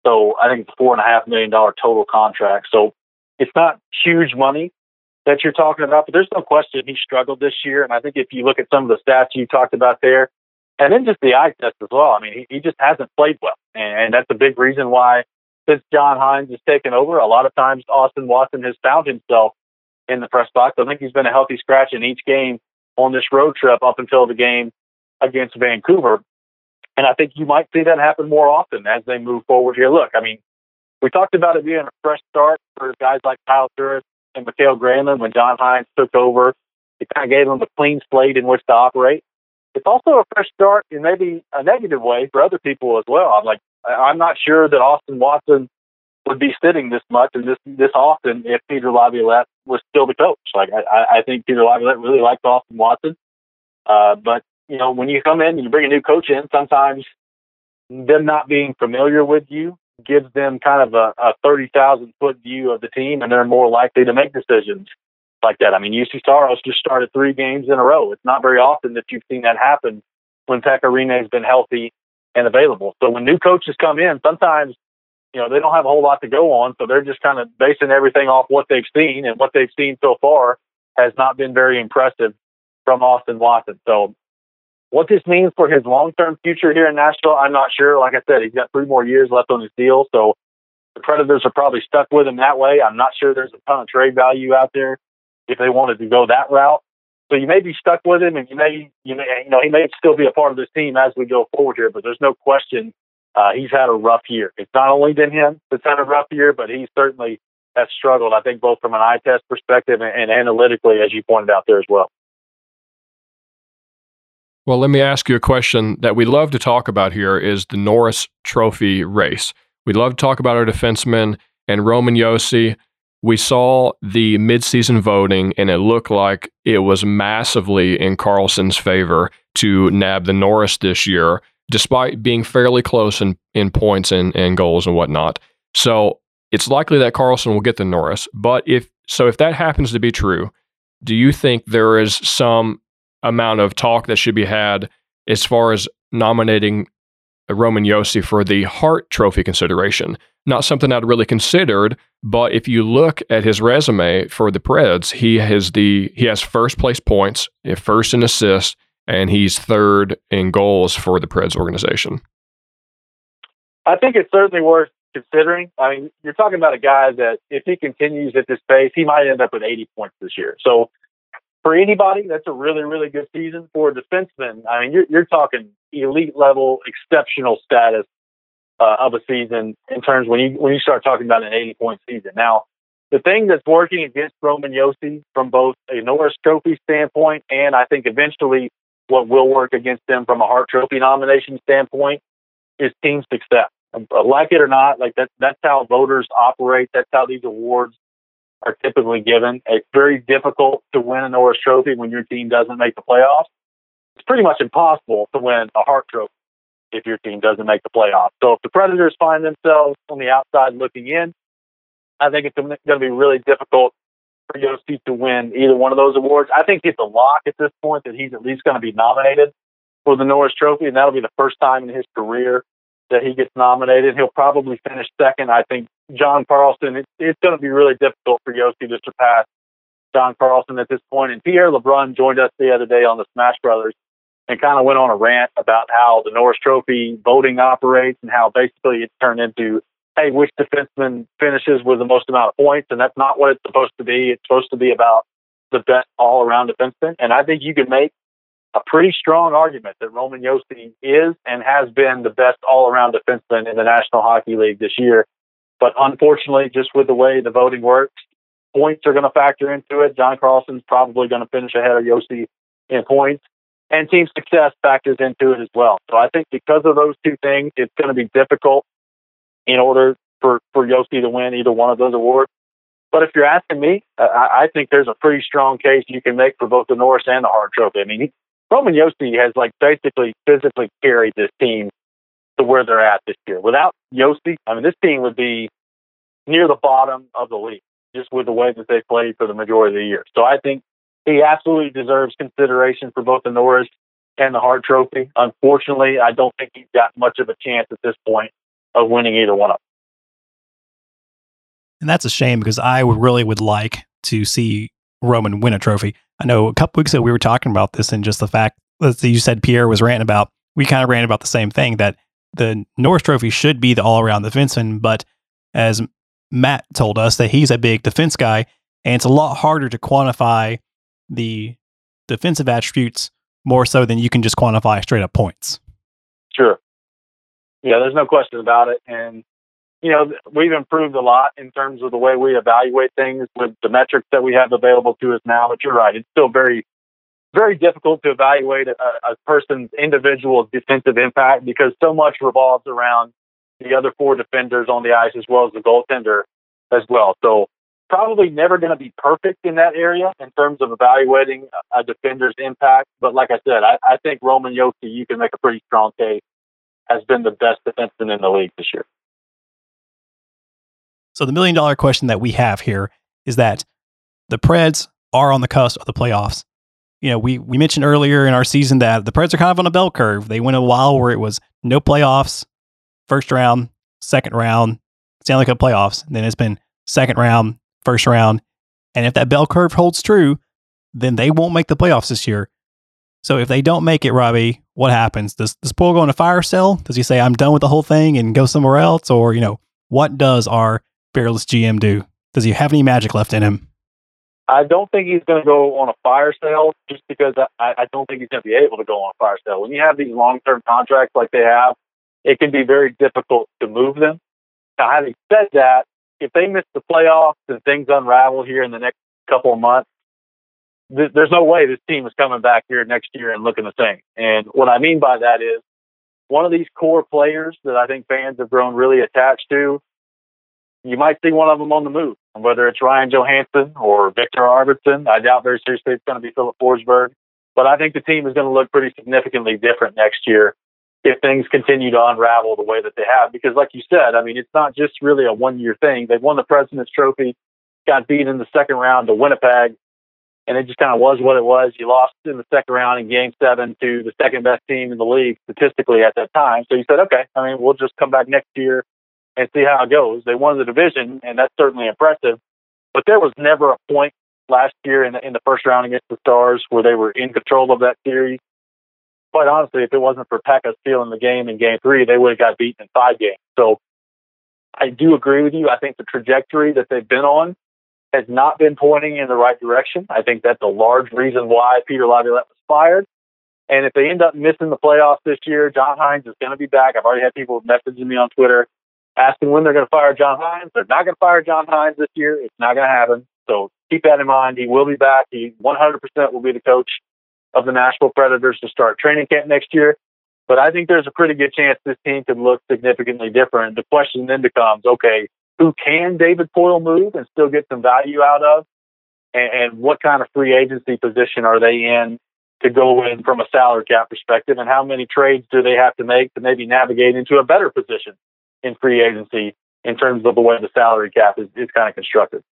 so I think it's four and a half million dollar total contract. So it's not huge money, that you're talking about, but there's no question he struggled this year. And I think if you look at some of the stats you talked about there, and then just the eye test as well, I mean, he, he just hasn't played well. And, and that's a big reason why, since John Hynes has taken over, a lot of times Austin Watson has found himself in the press box. I think he's been a healthy scratch in each game on this road trip up until the game against Vancouver. And I think you might see that happen more often as they move forward here. Look, I mean, we talked about it being a fresh start for guys like Kyle Turris and Mikael Granlund when John Hynes took over. It kind of gave them a clean slate in which to operate. It's also a fresh start in maybe a negative way for other people as well. I'm like, I'm not sure that Austin Watson would be sitting this much and this this often if Peter Laviolette was still the coach. Like I, I think Peter Laviolette really liked Austin Watson, uh, but you know when you come in and you bring a new coach in, sometimes them not being familiar with you gives them kind of a, a thirty thousand foot view of the team, and they're more likely to make decisions like that. I mean, Juuse Saros just started three games in a row. It's not very often that you've seen that happen when Pekka Rinne has been healthy and available. So when new coaches come in, sometimes you know, they don't have a whole lot to go on, so they're just kind of basing everything off what they've seen, and what they've seen so far has not been very impressive from Austin Watson. So, what this means for his long-term future here in Nashville, I'm not sure. Like I said, he's got three more years left on his deal, so the Predators are probably stuck with him that way. I'm not sure there's a ton of trade value out there if they wanted to go that route. So you may be stuck with him, and you may, you may, you know, he may still be a part of this team as we go forward here. But there's no question uh, he's had a rough year. It's not only been him that's had a rough year, but he certainly has struggled, I think, both from an eye test perspective and, and analytically, as you pointed out there as well. Well, let me ask you a question that we love to talk about here is the Norris Trophy race. We love to talk about our defensemen and Roman Josi. We saw the midseason voting, and it looked like it was massively in Carlson's favor to nab the Norris this year despite being fairly close in, in points and, and goals and whatnot. So it's likely that Carlson will get the Norris. But if so, if that happens to be true, do you think there is some amount of talk that should be had as far as nominating Roman Josi for the Hart Trophy consideration? Not something I'd really considered, but if you look at his resume for the Preds, he has the he has first place points, first in assists, and he's third in goals for the Preds organization. I think it's certainly worth considering. I mean, you're talking about a guy that if he continues at this pace, he might end up with 80 points this year. So for anybody, that's a really, really good season. For a defenseman, I mean, you're, you're talking elite level, exceptional status uh, of a season in terms when you when you start talking about an 80 point season. Now, the thing that's working against Roman Josi from both a Norris Trophy standpoint and I think eventually what will work against them from a Hart Trophy nomination standpoint is team success. Like it or not, like that, that's how voters operate. That's how these awards are typically given. It's very difficult to win a Norris Trophy when your team doesn't make the playoffs. It's pretty much impossible to win a Hart Trophy if your team doesn't make the playoffs. So if the Predators find themselves on the outside looking in, I think it's going to be really difficult for Josi to win either one of those awards. I think it's a lock at this point that he's at least going to be nominated for the Norris Trophy, and that'll be the first time in his career that he gets nominated. He'll probably finish second. I think John Carlson, it, it's going to be really difficult for Josi to surpass John Carlson at this point. And Pierre LeBrun joined us the other day on the Smash Brothers and kind of went on a rant about how the Norris Trophy voting operates and how basically it's turned into hey, which defenseman finishes with the most amount of points, and that's not what it's supposed to be. It's supposed to be about the best all around defenseman. And I think you can make a pretty strong argument that Roman Josi is and has been the best all around defenseman in the National Hockey League this year. But unfortunately, just with the way the voting works, points are going to factor into it. John Carlson's probably going to finish ahead of Josi in points. And team success factors into it as well. So I think because of those two things, it's going to be difficult in order for, for Josi to win either one of those awards. But if you're asking me, I, I think there's a pretty strong case you can make for both the Norris and the Hart Trophy. I mean, he, Roman Josi has like basically physically carried this team to where they're at this year. Without Josi, I mean, this team would be near the bottom of the league just with the way that they played for the majority of the year. So I think he absolutely deserves consideration for both the Norris and the Hart Trophy. Unfortunately, I don't think he's got much of a chance at this point of winning either one of them. And that's a shame because I really would like to see Roman win a trophy. I know a couple weeks ago we were talking about this and just the fact that you said Pierre was ranting about, we kind of ran about the same thing that the Norris Trophy should be the all around defenseman. But as Matt told us that he's a big defense guy and it's a lot harder to quantify the defensive attributes more so than you can just quantify straight up points. Yeah, there's no question about it. And, you know, we've improved a lot in terms of the way we evaluate things with the metrics that we have available to us now. But you're right, it's still very, very difficult to evaluate a, a person's individual defensive impact because so much revolves around the other four defenders on the ice as well as the goaltender as well. So probably never going to be perfect in that area in terms of evaluating a defender's impact. But like I said, I, I think Roman Josi, you can make a pretty strong case, has been the best defenseman in the league this year. So the million dollar question that we have here is that the Preds are on the cusp of the playoffs. You know, we, we mentioned earlier in our season that the Preds are kind of on a bell curve. They went a while where it was no playoffs, first round, second round, Stanley Cup playoffs. And then it's been second round, first round. And if that bell curve holds true, then they won't make the playoffs this year. So if they don't make it, Robbie, what happens? Does does Poile go in a fire cell? Does he say I'm done with the whole thing and go somewhere else? Or, you know, what does our fearless GM do? Does he have any magic left in him? I don't think he's going to go on a fire sale just because I, I don't think he's going to be able to go on a fire sale. When you have these long term contracts like they have, it can be very difficult to move them. Now, having said that, if they miss the playoffs and things unravel here in the next couple of months, th- there's no way this team is coming back here next year and looking the same. And what I mean by that is one of these core players that I think fans have grown really attached to, you might see one of them on the move. Whether it's Ryan Johansen or Viktor Arvidsson, I doubt very seriously it's going to be Filip Forsberg. But I think the team is going to look pretty significantly different next year if things continue to unravel the way that they have. Because, like you said, I mean, it's not just really a one year thing. They've won the President's Trophy, got beat in the second round to Winnipeg, and it just kind of was what it was. You lost in the second round in game seven to the second best team in the league statistically at that time. So you said, okay, I mean, we'll just come back next year and see how it goes. They won the division, and that's certainly impressive. But there was never a point last year in the, in the first round against the Stars where they were in control of that series quite honestly, if it wasn't for Pekka stealing the game in game three, they would have got beaten in five games. So I do agree with you. I think the trajectory that they've been on has not been pointing in the right direction. I think that's a large reason why Peter Laviolette was fired. And if they end up missing the playoffs this year, John Hynes is going to be back. I've already had people messaging me on Twitter asking when they're going to fire John Hynes. They're not going to fire John Hynes this year. It's not going to happen. So keep that in mind. He will be back. He 100% will be the coach of the Nashville Predators to start training camp next year. But I think there's a pretty good chance this team could look significantly different. The question then becomes, okay, who can David Poile move and still get some value out of? And, and what kind of free agency position are they in to go in from a salary cap perspective? And how many trades do they have to make to maybe navigate into a better position in free agency in terms of the way the salary cap is, is kind of constructed?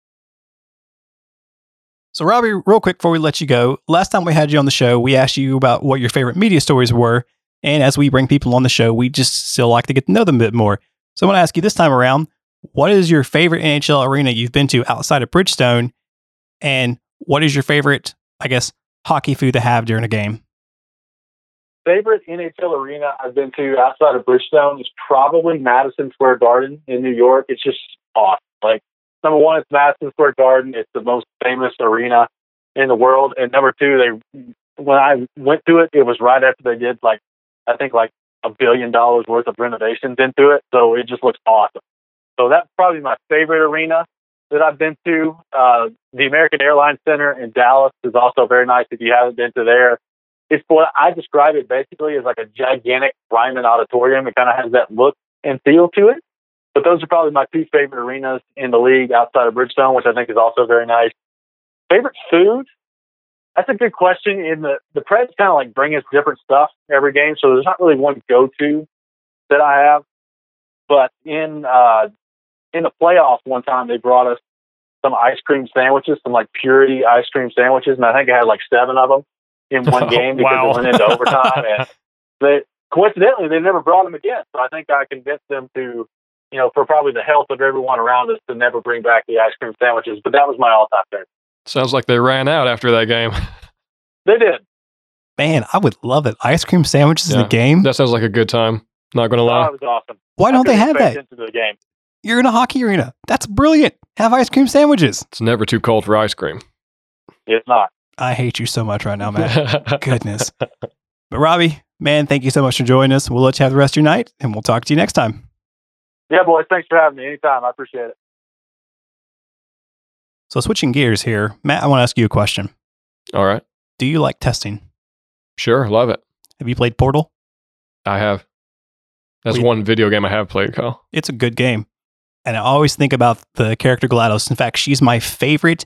So, Robbie, real quick before we let you go, last time we had you on the show, we asked you about what your favorite media stories were. And as we bring people on the show, we just still like to get to know them a bit more. So, I want to ask you this time around what is your favorite NHL arena you've been to outside of Bridgestone? And what is your favorite, I guess, hockey food to have during a game? Favorite NHL arena I've been to outside of Bridgestone is probably Madison Square Garden in New York. It's just awesome. Like number one, it's Madison Square Garden. It's the most famous arena in the world. And number two, they when I went to it, it was right after they did like I think like a billion dollars worth of renovations into it. So it just looks awesome. So that's probably my favorite arena that I've been to. Uh, the American Airlines Center in Dallas is also very nice if you haven't been to there. It's what I describe it basically as like a gigantic Ryman auditorium. It kind of has that look and feel to it. But those are probably my two favorite arenas in the league outside of Bridgestone, which I think is also very nice. Favorite food? That's a good question. In the the Preds kind of like bring us different stuff every game, so there's not really one go to that I have. But in uh, in the playoffs, one time they brought us some ice cream sandwiches, some like purity ice cream sandwiches, and I think I had like seven of them in [laughs] one game because wow. it went into overtime. And [laughs] they coincidentally they never brought them again, so I think I convinced them to you know, for probably the health of everyone around us to never bring back the ice cream sandwiches. But that was my all time favorite. Sounds like they ran out after that game. [laughs] They did. Man, I would love it. Ice cream sandwiches Yeah. in the game. That sounds like a good time. Not going to Oh, lie. it was awesome. Why I don't they have that? attention to the game. You're in a hockey arena. That's brilliant. Have ice cream sandwiches. It's never too cold for ice cream. It's not. I hate you so much right now, Matt. [laughs] Goodness. But Robbie, man, thank you so much for joining us. We'll let you have the rest of your night and we'll talk to you next time. Yeah, boys. Thanks for having me. Anytime. I appreciate it. So, switching gears here, Matt, I want to ask you a question. All right. Do you like testing? Sure. Love it. Have you played Portal? I have. That's We- one video game I have played, Kyle. It's a good game. And I always think about the character GLaDOS. In fact, she's my favorite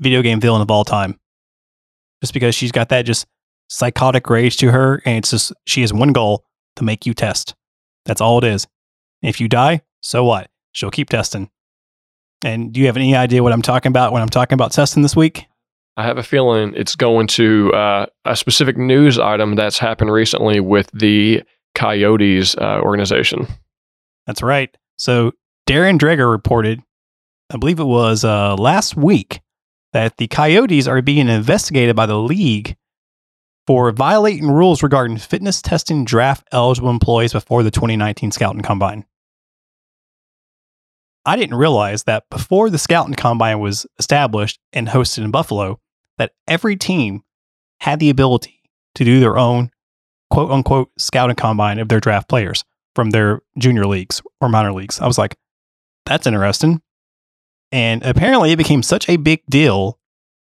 video game villain of all time. Just because she's got that just psychotic rage to her. And it's just, she has one goal to make you test. That's all it is. If you die, so what? She'll keep testing. And do you have any idea what I'm talking about when I'm talking about testing this week? I have a feeling it's going to uh, a specific news item that's happened recently with the Coyotes uh, organization. That's right. So Darren Dreger reported, I believe it was uh, last week, that the Coyotes are being investigated by the league for violating rules regarding fitness testing draft eligible employees before the 2019 Scouting Combine. I didn't realize that before the Scouting Combine was established and hosted in Buffalo, that every team had the ability to do their own quote unquote Scouting Combine of their draft players from their junior leagues or minor leagues. I was like, that's interesting. And apparently it became such a big deal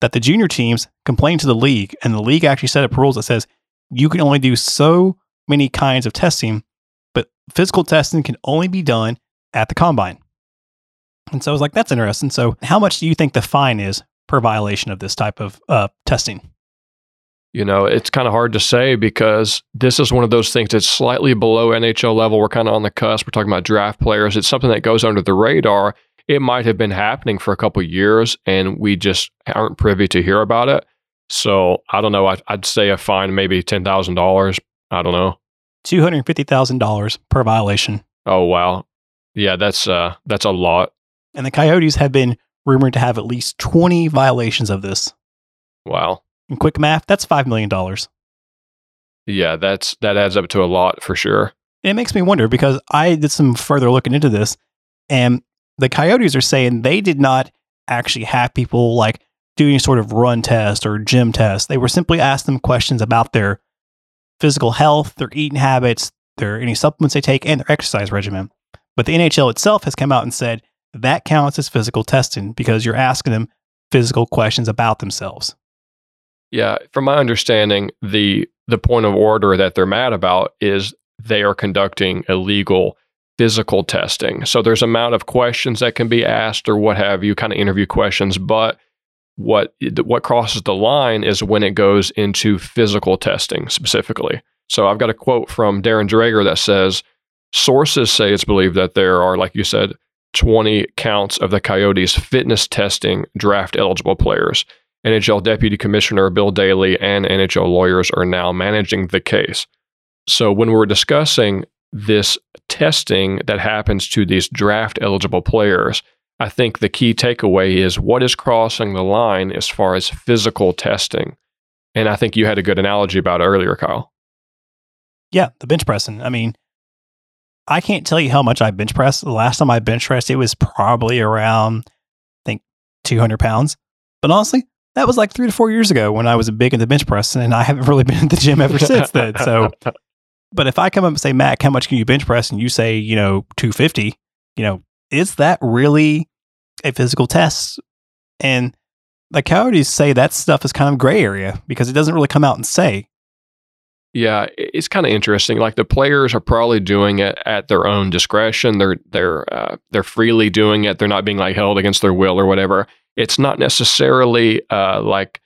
that the junior teams complained to the league, and the league actually set up rules that says you can only do so many kinds of testing, but physical testing can only be done at the combine. And so I was like, that's interesting. So, how much do you think the fine is per violation of this type of uh, testing? You know, it's kind of hard to say because this is one of those things that's slightly below NHL level. We're kind of on the cusp. We're talking about draft players. It's something that goes under the radar. It might have been happening for a couple years and we just aren't privy to hear about it. So I don't know. I'd, I'd say a fine, maybe $10,000. I don't know. $250,000 per violation. Oh, wow. Yeah, that's uh that's a lot. And the Coyotes have been rumored to have at least 20 violations of this. Wow. In quick math, that's $5 million. Yeah, that's that adds up to a lot for sure. It makes me wonder because I did some further looking into this, and the Coyotes are saying they did not actually have people like do any sort of run test or gym test. They were simply asked them questions about their physical health, their eating habits, their any supplements they take, and their exercise regimen. But the NHL itself has come out and said that counts as physical testing because you're asking them physical questions about themselves. Yeah, from my understanding, the the point of order that they're mad about is they are conducting illegal physical testing. So there's amount of questions that can be asked or what have you, kind of interview questions, but what what crosses the line is when it goes into physical testing specifically. So I've got a quote from Darren Dreger that says sources say it's believed that there are like you said 20 counts of the Coyotes fitness testing draft eligible players. NHL Deputy Commissioner Bill Daly and NHL lawyers are now managing the case. So, when we're discussing this testing that happens to these draft eligible players, I think the key takeaway is what is crossing the line as far as physical testing. And I think you had a good analogy about it earlier, Kyle. Yeah, the bench pressing. I mean, I can't tell you how much I bench pressed. The last time I bench pressed, it was probably around, I think, 200 pounds. But honestly, that was like three to four years ago when I was big into bench press, and I haven't [laughs] really been at the gym ever [laughs] since then. So, [laughs] but if I come up and say, Mac, how much can you bench press? And you say, you know, 250, you know, is that really a physical test? And the Coyotes say that stuff is kind of gray area because it doesn't really come out and say. Yeah, it's kind of interesting. Like the players are probably doing it at their own discretion. They're they're uh, they're freely doing it. They're not being like held against their will or whatever. It's not necessarily uh, like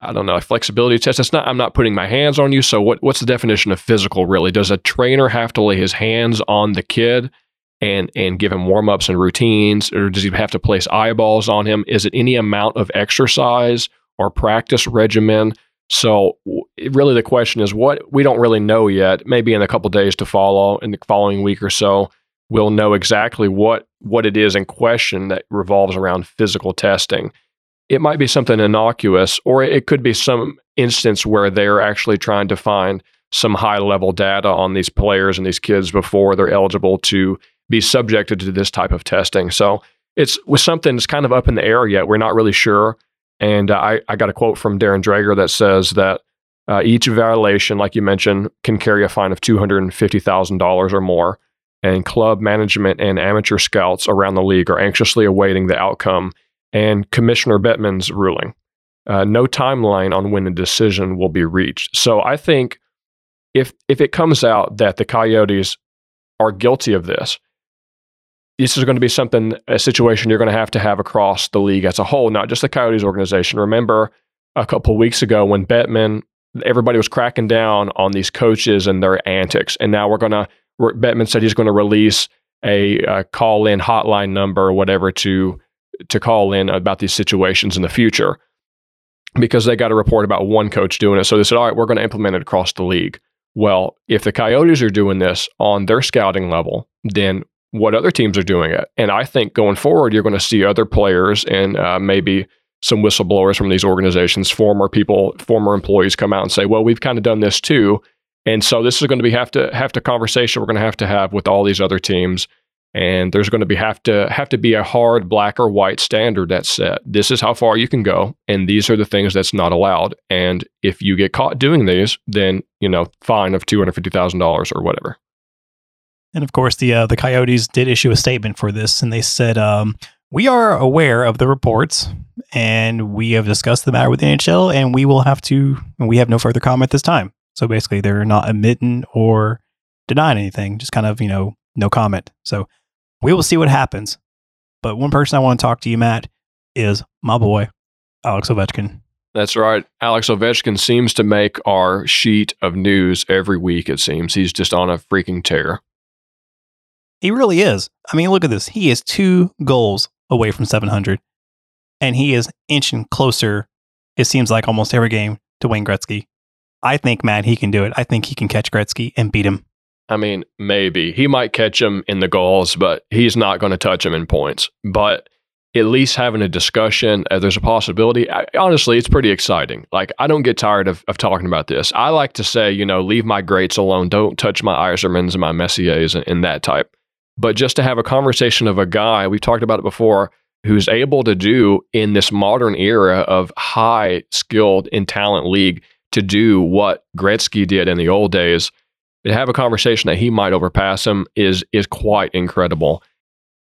I don't know a flexibility test. It's not. I'm not putting my hands on you. So what what's the definition of physical really? Does a trainer have to lay his hands on the kid and and give him warm ups and routines, or does he have to place eyeballs on him? Is it any amount of exercise or practice regimen? So really, the question is what we don't really know yet. Maybe in a couple days to follow, in the following week or so, we'll know exactly what what it is in question that revolves around physical testing. It might be something innocuous, or it could be some instance where they're actually trying to find some high level data on these players and these kids before they're eligible to be subjected to this type of testing. So it's with something that's kind of up in the air yet. We're not really sure. And uh, I, I got a quote from Darren Dreger that says that uh, each violation, like you mentioned, can carry a fine of $250,000 or more. And club management and amateur scouts around the league are anxiously awaiting the outcome and Commissioner Bettman's ruling. Uh, no timeline on when a decision will be reached. So I think if if it comes out that the Coyotes are guilty of this, this is going to be something a situation you're going to have to have across the league as a whole, not just the Coyotes organization. Remember a couple weeks ago when Bettman, everybody was cracking down on these coaches and their antics, and now we're going to. Bettman said he's going to release a, a call-in hotline number or whatever to to call in about these situations in the future because they got a report about one coach doing it. So they said, all right, we're going to implement it across the league. Well, if the Coyotes are doing this on their scouting level, then what other teams are doing it? And I think going forward, you're going to see other players and uh, maybe some whistleblowers from these organizations, former people, former employees come out and say, well, we've kind of done this too. And so this is going to be have to have to conversation we're going to have to have with all these other teams and there's going to be have to have to be a hard black or white standard that's set. This is how far you can go, and these are the things that's not allowed. And if you get caught doing these, then you know fine of two hundred fifty thousand dollars or whatever. And of course, the uh, the Coyotes did issue a statement for this, and they said, um, "We are aware of the reports, and we have discussed the matter with the NHL, and we will have to. we have no further comment this time." So basically, they're not admitting or denying anything, just kind of you know no comment. So we will see what happens. But one person I want to talk to you, Matt, is my boy, Alex Ovechkin. That's right. Alex Ovechkin seems to make our sheet of news every week, it seems. He's just on a freaking tear. He really is. I mean, look at this. He is two goals away from 700, and he is inching closer, it seems like almost every game, to Wayne Gretzky. I think, Matt, he can do it. I think he can catch Gretzky and beat him. I mean, maybe he might catch him in the goals, but he's not going to touch him in points. But at least having a discussion, uh, there's a possibility. I, honestly, it's pretty exciting. Like, I don't get tired of, of talking about this. I like to say, you know, leave my greats alone. Don't touch my Yzermans and my Messiers and, and that type. But just to have a conversation of a guy, we've talked about it before, who's able to do in this modern era of high skilled and talent league to do what Gretzky did in the old days to have a conversation that he might overpass him is is quite incredible.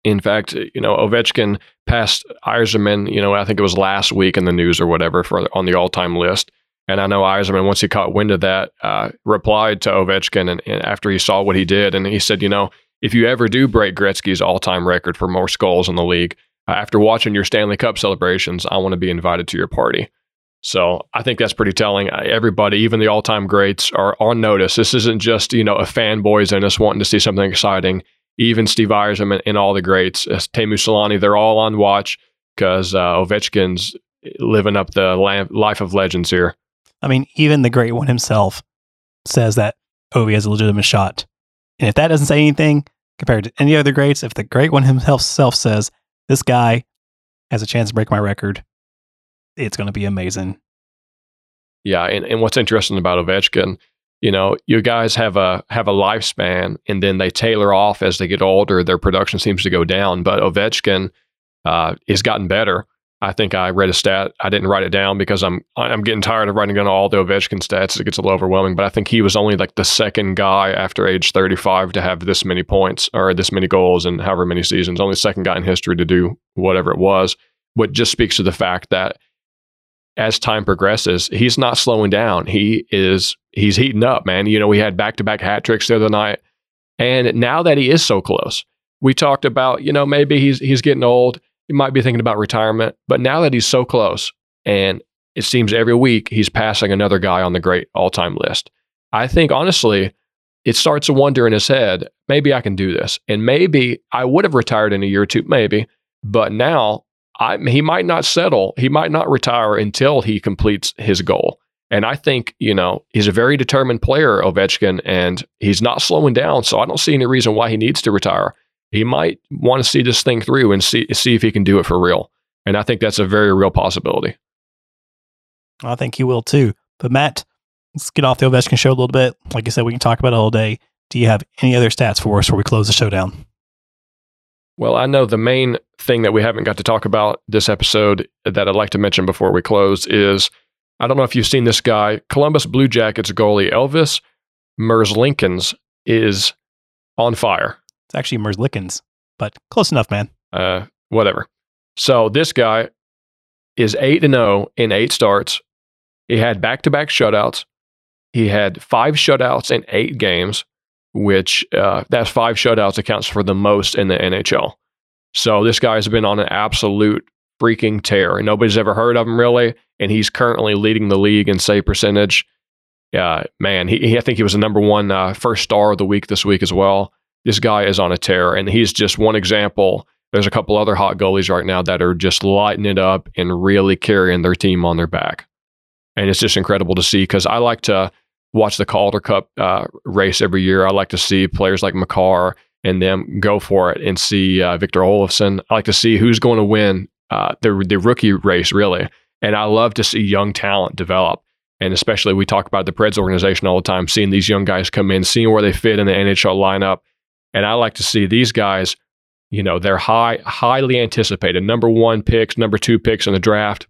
In fact, you know, Ovechkin passed Yzerman, you know, I think it was last week in the news or whatever for on the all-time list. And I know Yzerman, once he caught wind of that, uh, replied to Ovechkin and, and, after he saw what he did, and he said, you know, if you ever do break Gretzky's all-time record for most goals in the league, after watching your Stanley Cup celebrations, I want to be invited to your party. So I think that's pretty telling. Everybody, even the all-time greats, are on notice. This isn't just you know a fanboys and us wanting to see something exciting. Even Steve Yzerman and, and all the greats, uh, Teemu Selanne, they're all on watch because uh, Ovechkin's living up the life of legends here. I mean, even the great one himself says that Ovi has a legitimate shot. And if that doesn't say anything compared to any other greats, if the great one himself says this guy has a chance to break my record, it's going to be amazing. Yeah, and, and what's interesting about Ovechkin, you know, you guys have a have a lifespan, and then they tailor off as they get older. Their production seems to go down, but Ovechkin uh, has gotten better. I think I read a stat. I didn't write it down because I'm I'm getting tired of writing down all the Ovechkin stats. It gets a little overwhelming. But I think he was only like the second guy after age 35 to have this many points or this many goals in however many seasons. Only second guy in history to do whatever it was. What just speaks to the fact that as time progresses, he's not slowing down. He is he's heating up, man. You know, we had back to back hat tricks the other night. And now that he is so close, we talked about, you know, maybe he's he's getting old. He might be thinking about retirement. But now that he's so close, and it seems every week he's passing another guy on the great all time list. I think honestly, it starts a wonder in his head, maybe I can do this. And maybe I would have retired in a year or two, maybe. But now I, he might not settle. He might not retire until he completes his goal. And I think, you know, he's a very determined player, Ovechkin, and he's not slowing down. So I don't see any reason why he needs to retire. He might want to see this thing through and see, see if he can do it for real. And I think that's a very real possibility. I think he will too. But Matt, let's get off the Ovechkin show a little bit. Like I said, we can talk about it all day. Do you have any other stats for us before we close the show down? Well, I know the main thing that we haven't got to talk about this episode that I'd like to mention before we close is I don't know if you've seen this guy. Columbus Blue Jackets goalie Elvis Merzlikins is on fire. It's actually Merzlikins, but close enough, man. Uh, whatever. So this guy is 8 and 0 in 8 starts. He had back-to-back shutouts. He had 5 shutouts in 8 games, which uh, that's 5 shutouts accounts for the most in the NHL. So this guy's been on an absolute freaking tear. And nobody's ever heard of him really, and he's currently leading the league in save percentage. Yeah, man, he, he I think he was the number one uh, first star of the week this week as well. This guy is on a tear, and he's just one example. There's a couple other hot goalies right now that are just lighting it up and really carrying their team on their back. And it's just incredible to see because I like to watch the Calder Cup uh, race every year. I like to see players like Makar and them go for it and see uh, Victor Olofsson. I like to see who's going to win uh, the the rookie race really. And I love to see young talent develop. And especially we talk about the Preds organization all the time, seeing these young guys come in, seeing where they fit in the NHL lineup. And I like to see these guys, you know, they're high, highly anticipated, number one picks, number two picks in the draft.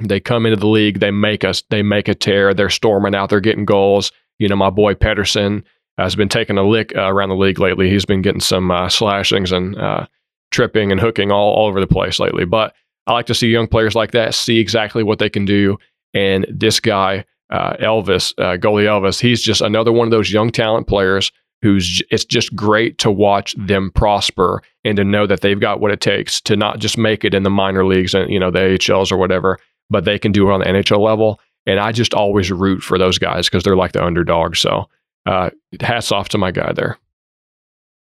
They come into the league, they make us, they make a tear, they're storming out, they're getting goals. You know, my boy Pettersson has been taking a lick uh, around the league lately. He's been getting some uh, slashings and uh, tripping and hooking all, all over the place lately. But I like to see young players like that see exactly what they can do. And this guy, uh, Elvis, uh, goalie Elvis, he's just another one of those young talent players who's it's just great to watch them prosper and to know that they've got what it takes to not just make it in the minor leagues and you know the AHLs or whatever, but they can do it on the NHL level. And I just always root for those guys because they're like the underdog. So uh, hats off to my guy there.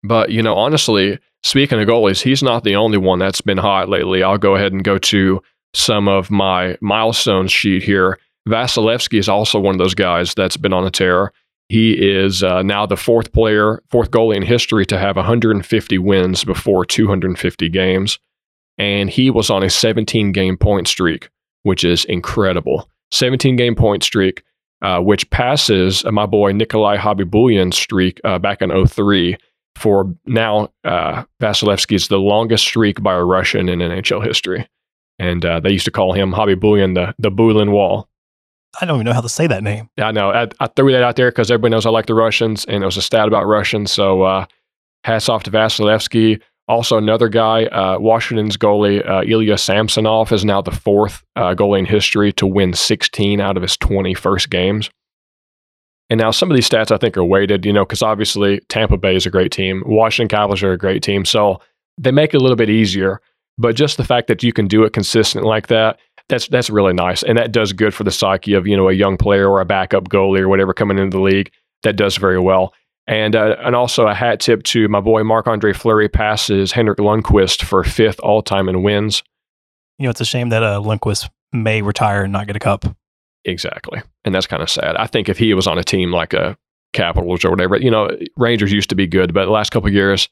But you know, honestly, speaking of goalies, he's not the only one that's been hot lately. I'll go ahead and go to some of my milestones sheet here. Vasilevskiy is also one of those guys that's been on a tear. He is uh, now the fourth player, fourth goalie in history to have 150 wins before 250 games. And he was on a 17 game point streak, which is incredible. 17 game point streak, uh, which passes uh, my boy Nikolai Khabibulin's streak uh, back in 03 for now. Uh, is the longest streak by a Russian in NHL history. And uh, they used to call him Khabibulyan the, the Bulin Wall. I don't even know how to say that name. I know. I, I threw that out there because everybody knows I like the Russians, and it was a stat about Russians. So uh, hats off to Vasilevskiy. Also, another guy, uh, Washington's goalie uh, Ilya Samsonov is now the fourth uh, goalie in history to win 16 out of his 20 first games. And now some of these stats I think are weighted, you know, because obviously Tampa Bay is a great team, Washington Capitals are a great team, so they make it a little bit easier. But just the fact that you can do it consistent like that, that's that's really nice, and that does good for the psyche of you know a young player or a backup goalie or whatever coming into the league. That does very well. And uh, and also a hat tip to my boy Marc Andre Fleury passes Henrik Lundqvist for fifth all time in wins. You know, it's a shame that uh, Lundqvist may retire and not get a cup. Exactly, and that's kind of sad. I think if he was on a team like a Capitals or whatever, you know, Rangers used to be good, but the last couple years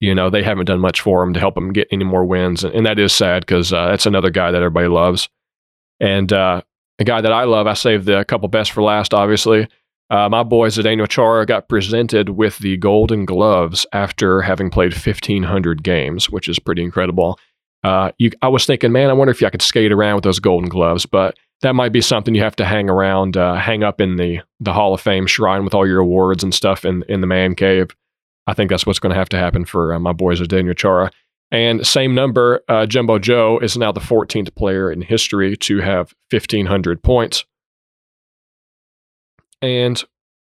you know, they haven't done much for him to help him get any more wins. And, and that is sad because uh, that's another guy that everybody loves. And uh, a guy that I love, I saved the couple best for last, obviously. Uh, my boy Zdeno Chara got presented with the Golden Gloves after having played 1,500 games, which is pretty incredible. Uh, you, I was thinking, man, I wonder if I could skate around with those Golden Gloves, but that might be something you have to hang around, uh, hang up in the the Hall of Fame shrine with all your awards and stuff in in the man cave. I think that's what's going to have to happen for uh, my boys Zdeno Chara. And same number, uh, Jumbo Joe is now the 14th player in history to have 1,500 points. And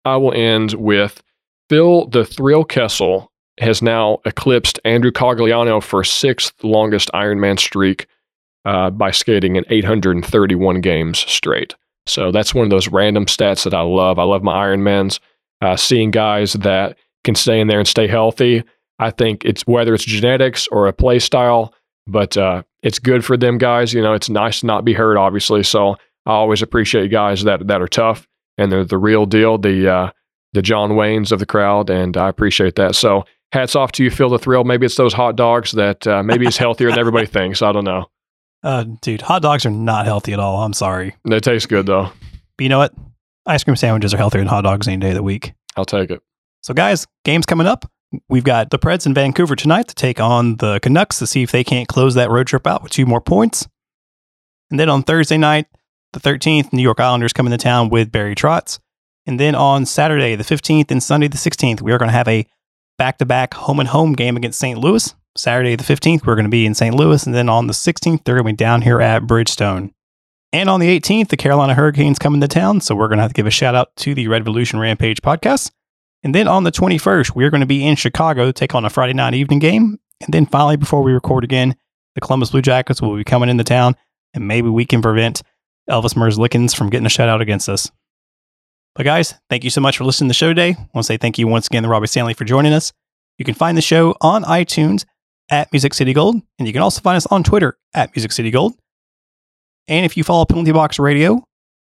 I will end with Phil the Thrill Kessel has now eclipsed Andrew Cogliano for sixth longest Ironman streak uh, by skating in 831 games straight. So that's one of those random stats that I love. I love my Ironmans. Uh, seeing guys that can stay in there and stay healthy. I think it's whether it's genetics or a play style, but uh, it's good for them guys. You know, it's nice to not be hurt, obviously. So I always appreciate guys that that are tough and they're the real deal, the uh, the John Waynes of the crowd, and I appreciate that. So hats off to you, Phil the thrill. Maybe it's those hot dogs that uh, maybe it's healthier than everybody [laughs] thinks. I don't know. Uh, dude, hot dogs are not healthy at all. I'm sorry. They taste good though. But you know what? Ice cream sandwiches are healthier than hot dogs any day of the week. I'll take it. So, guys, games coming up. we've got the Preds in Vancouver tonight to take on the Canucks to see if they can't close that road trip out with two more points. And then on Thursday night, the 13th, New York Islanders come into town with Barry Trotz. And then on Saturday, the 15th, and Sunday, the 16th, we are going to have a back to back home and home game against St. Louis. Saturday, the 15th, we're going to be in St. Louis. And then on the 16th, they're going to be down here at Bridgestone. And on the 18th, the Carolina Hurricanes come into town. So we're going to have to give a shout out to the Red Revolution Rampage podcast. And then on the 21st, we're going to be in Chicago to take on a Friday night evening game. And then finally, before we record again, the Columbus Blue Jackets will be coming into town. And maybe we can prevent Elvis Merzlikins from getting a shutout against us. But guys, thank you so much for listening to the show today. I want to say thank you once again to Robbie Stanley for joining us. You can find the show on iTunes at Music City Gold, and you can also find us on Twitter at Music City Gold. And if you follow Penalty Box Radio,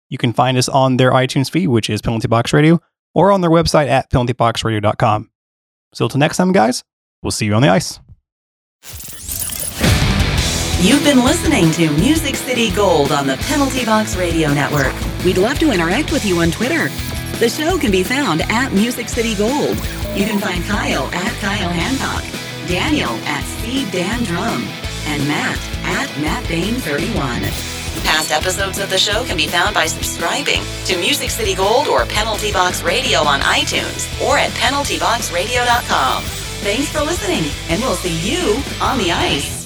you can find us on their iTunes feed, which is Penalty Box Radio, or on their website at penaltyboxradio.com. So until next time, guys, we'll see you on the ice. You've been listening to Music City Gold on the Penalty Box Radio Network. We'd love to interact with you on Twitter. The show can be found at Music City Gold. You can find Kyle at Kyle Hancock, Daniel at C Dan Drum, and Matt at Matt Bain 31. Past episodes of the show can be found by subscribing to Music City Gold or Penalty Box Radio on iTunes or at penaltyboxradio.com. Thanks for listening, and we'll see you on the ice.